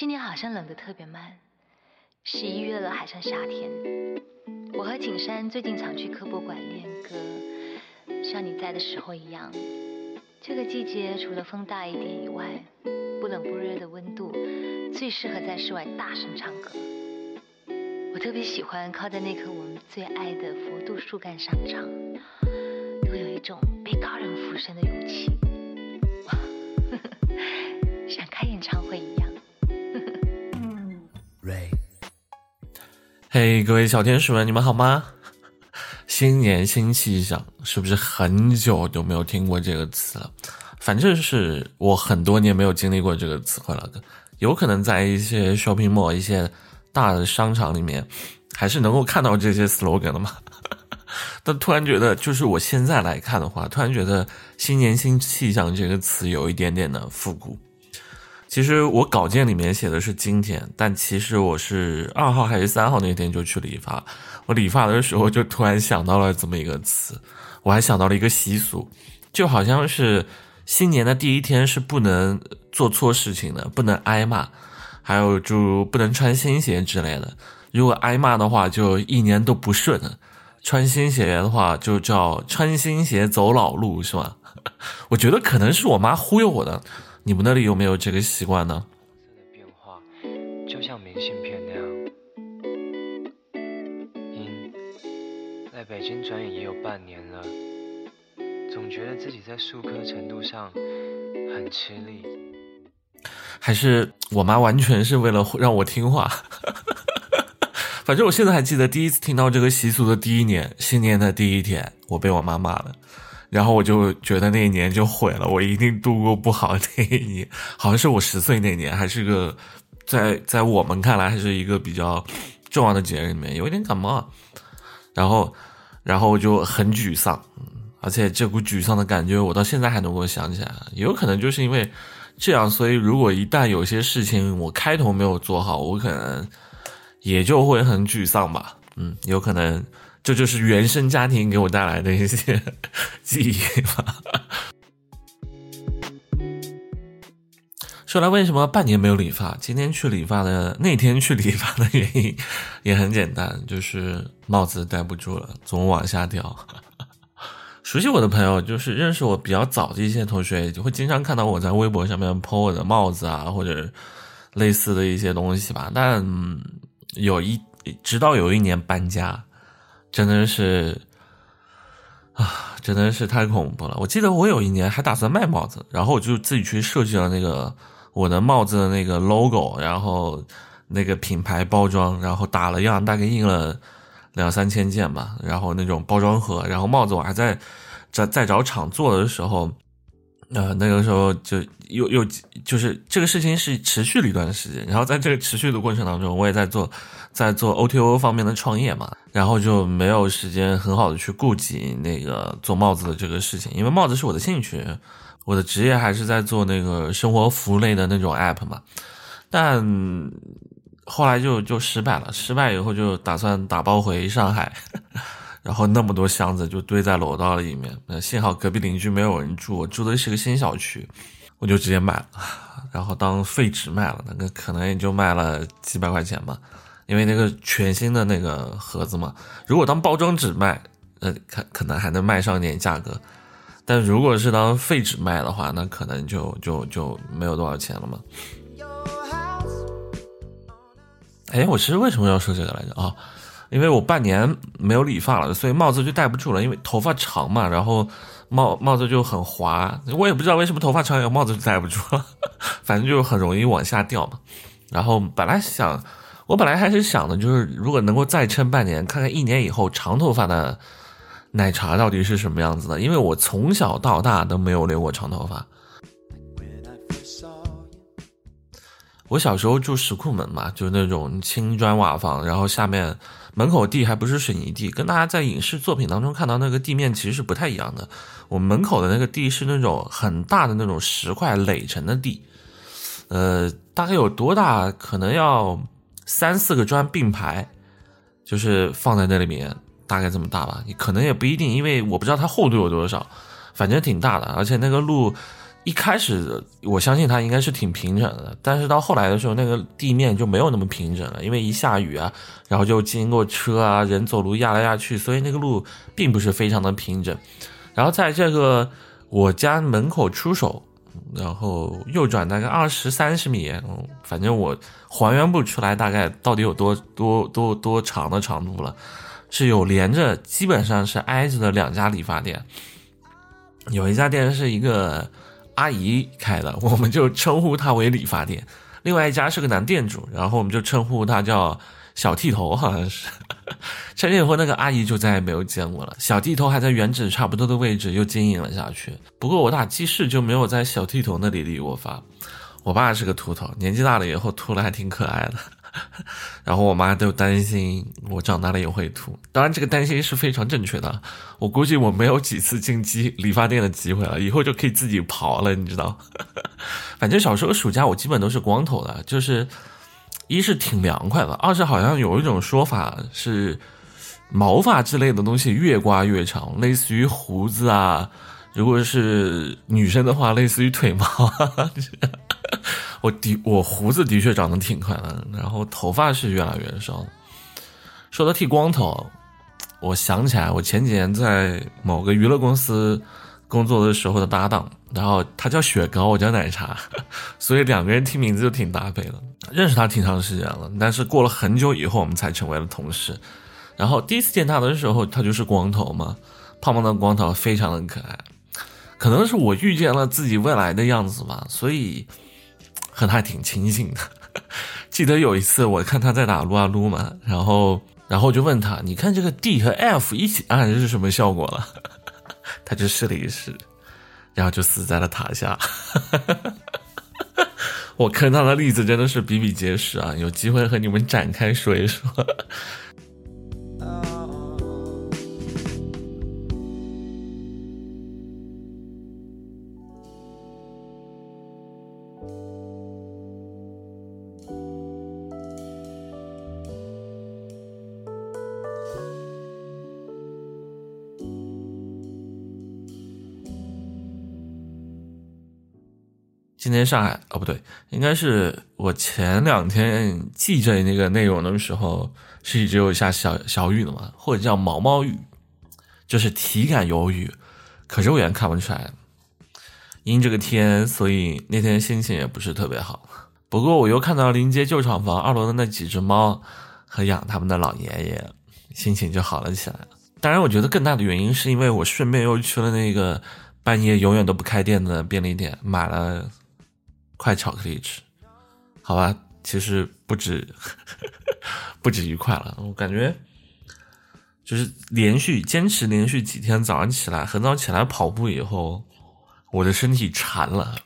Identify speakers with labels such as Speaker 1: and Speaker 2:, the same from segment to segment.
Speaker 1: 今年好像冷得特别慢，十一月了还像夏天。我和景山最近常去科博馆练歌，像你在的时候一样。这个季节除了风大一点以外，不冷不热的温度，最适合在室外大声唱歌。我特别喜欢靠在那棵我们最爱的佛度树干上唱，都有一种被高人附身的勇气，哇，呵呵像开演唱会一样。
Speaker 2: 嘿，各位小天使们，你们好吗？新年新气象，是不是很久都没有听过这个词了？反正是我很多年没有经历过这个词汇了。有可能在一些 shopping mall、一些大的商场里面，还是能够看到这些 slogan 的嘛。但突然觉得，就是我现在来看的话，突然觉得“新年新气象”这个词有一点点的复古。其实我稿件里面写的是今天，但其实我是二号还是三号那天就去理发。我理发的时候就突然想到了这么一个词，我还想到了一个习俗，就好像是新年的第一天是不能做错事情的，不能挨骂，还有就不能穿新鞋之类的。如果挨骂的话，就一年都不顺；穿新鞋的话，就叫穿新鞋走老路，是吧？我觉得可能是我妈忽悠我的。你们那里有没有这个习惯呢？
Speaker 3: 变化就像明信片那样。因在北京转眼也有半年了，总觉得自己在数科程度上很吃力。
Speaker 2: 还是我妈完全是为了让我听话。反正我现在还记得第一次听到这个习俗的第一年，新年的第一天，我被我妈骂了。然后我就觉得那一年就毁了，我一定度过不好那一年。好像是我十岁那年，还是个在在我们看来还是一个比较重要的节日里面，有一点感冒，然后然后就很沮丧，而且这股沮丧的感觉我到现在还能够想起来。也有可能就是因为这样，所以如果一旦有些事情我开头没有做好，我可能也就会很沮丧吧。嗯，有可能。这就是原生家庭给我带来的一些记忆吧。说来，为什么半年没有理发？今天去理发的那天去理发的原因也很简单，就是帽子戴不住了，总往下掉。熟悉我的朋友，就是认识我比较早的一些同学，就会经常看到我在微博上面 po 我的帽子啊，或者类似的一些东西吧。但有一直到有一年搬家。真的是啊，真的是太恐怖了！我记得我有一年还打算卖帽子，然后我就自己去设计了那个我的帽子的那个 logo，然后那个品牌包装，然后打了样，大概印了两三千件吧，然后那种包装盒，然后帽子我还在在在找厂做的时候。呃，那个时候就又又就是这个事情是持续了一段时间，然后在这个持续的过程当中，我也在做在做 OTO 方面的创业嘛，然后就没有时间很好的去顾及那个做帽子的这个事情，因为帽子是我的兴趣，我的职业还是在做那个生活服务类的那种 app 嘛，但后来就就失败了，失败以后就打算打包回上海。然后那么多箱子就堆在楼道里面，那，幸好隔壁邻居没有人住，我住的是个新小区，我就直接买了，然后当废纸卖了，那个可能也就卖了几百块钱吧，因为那个全新的那个盒子嘛，如果当包装纸卖，呃，可可能还能卖上点价格，但如果是当废纸卖的话，那可能就就就没有多少钱了嘛。哎，我其实为什么要说这个来着啊？因为我半年没有理发了，所以帽子就戴不住了。因为头发长嘛，然后帽帽子就很滑。我也不知道为什么头发长有帽子就戴不住了，反正就是很容易往下掉嘛。然后本来想，我本来还是想的，就是如果能够再撑半年，看看一年以后长头发的奶茶到底是什么样子的。因为我从小到大都没有留过长头发。我小时候住石库门嘛，就是那种青砖瓦房，然后下面。门口地还不是水泥地，跟大家在影视作品当中看到那个地面其实是不太一样的。我们门口的那个地是那种很大的那种石块垒成的地，呃，大概有多大？可能要三四个砖并排，就是放在那里面，大概这么大吧。你可能也不一定，因为我不知道它厚度有多少，反正挺大的。而且那个路一开始我相信它应该是挺平整的，但是到后来的时候，那个地面就没有那么平整了，因为一下雨啊，然后就经过车啊，人走路压来压去，所以那个路并不是非常的平整。然后在这个我家门口出手，然后右转大概二十三十米，反正我还原不出来大概到底有多多多多长的长度了，是有连着，基本上是挨着的两家理发店，有一家店是一个。阿姨开的，我们就称呼她为理发店。另外一家是个男店主，然后我们就称呼他叫小剃头，好像是。成年以后，那个阿姨就再也没有见过了。小剃头还在原址差不多的位置又经营了下去。不过我打记事就没有在小剃头那里理过发。我爸是个秃头，年纪大了以后秃了还挺可爱的。然后我妈都担心我长大了也会秃，当然这个担心是非常正确的。我估计我没有几次进机理发店的机会了，以后就可以自己刨了，你知道？反正小时候暑假我基本都是光头的，就是一是挺凉快的，二是好像有一种说法是毛发之类的东西越刮越长，类似于胡子啊，如果是女生的话，类似于腿毛。我的我胡子的确长得挺快的，然后头发是越来越少。说到剃光头，我想起来我前几年在某个娱乐公司工作的时候的搭档，然后他叫雪糕，我叫奶茶，所以两个人听名字就挺搭配的。认识他挺长时间了，但是过了很久以后我们才成为了同事。然后第一次见他的时候，他就是光头嘛，胖胖的光头，非常的可爱。可能是我遇见了自己未来的样子吧，所以。和他还挺清醒的，记得有一次我看他在打撸啊撸嘛，然后然后就问他，你看这个 D 和 F 一起按是什么效果了？他就试了一试，然后就死在了塔下。我看他的例子真的是比比皆是啊，有机会和你们展开说一说。今天上海哦，不对，应该是我前两天记着那个内容的时候，是一直有下小小雨的嘛，或者叫毛毛雨，就是体感有雨，可肉眼看不出来。阴这个天，所以那天心情也不是特别好。不过我又看到临街旧厂房二楼的那几只猫和养它们的老爷爷，心情就好了起来。当然，我觉得更大的原因是因为我顺便又去了那个半夜永远都不开店的便利店，买了。块巧克力吃，好吧，其实不止，不止一块了。我感觉就是连续坚持连续几天早上起来很早起来跑步以后，我的身体馋了。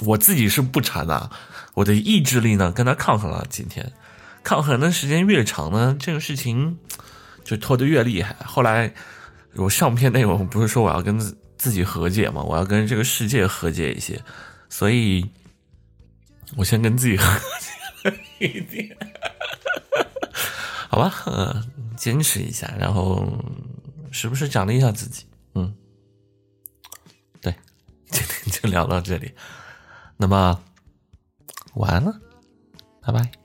Speaker 2: 我自己是不馋的，我的意志力呢跟他抗衡了几天，抗衡的时间越长呢，这个事情就拖得越厉害。后来我上篇内容不是说我要跟自己和解吗？我要跟这个世界和解一些，所以。我先跟自己和解一点，好吧，嗯，坚持一下，然后时不时奖励一下自己，嗯，对，今天就聊到这里，那么晚安了，拜拜。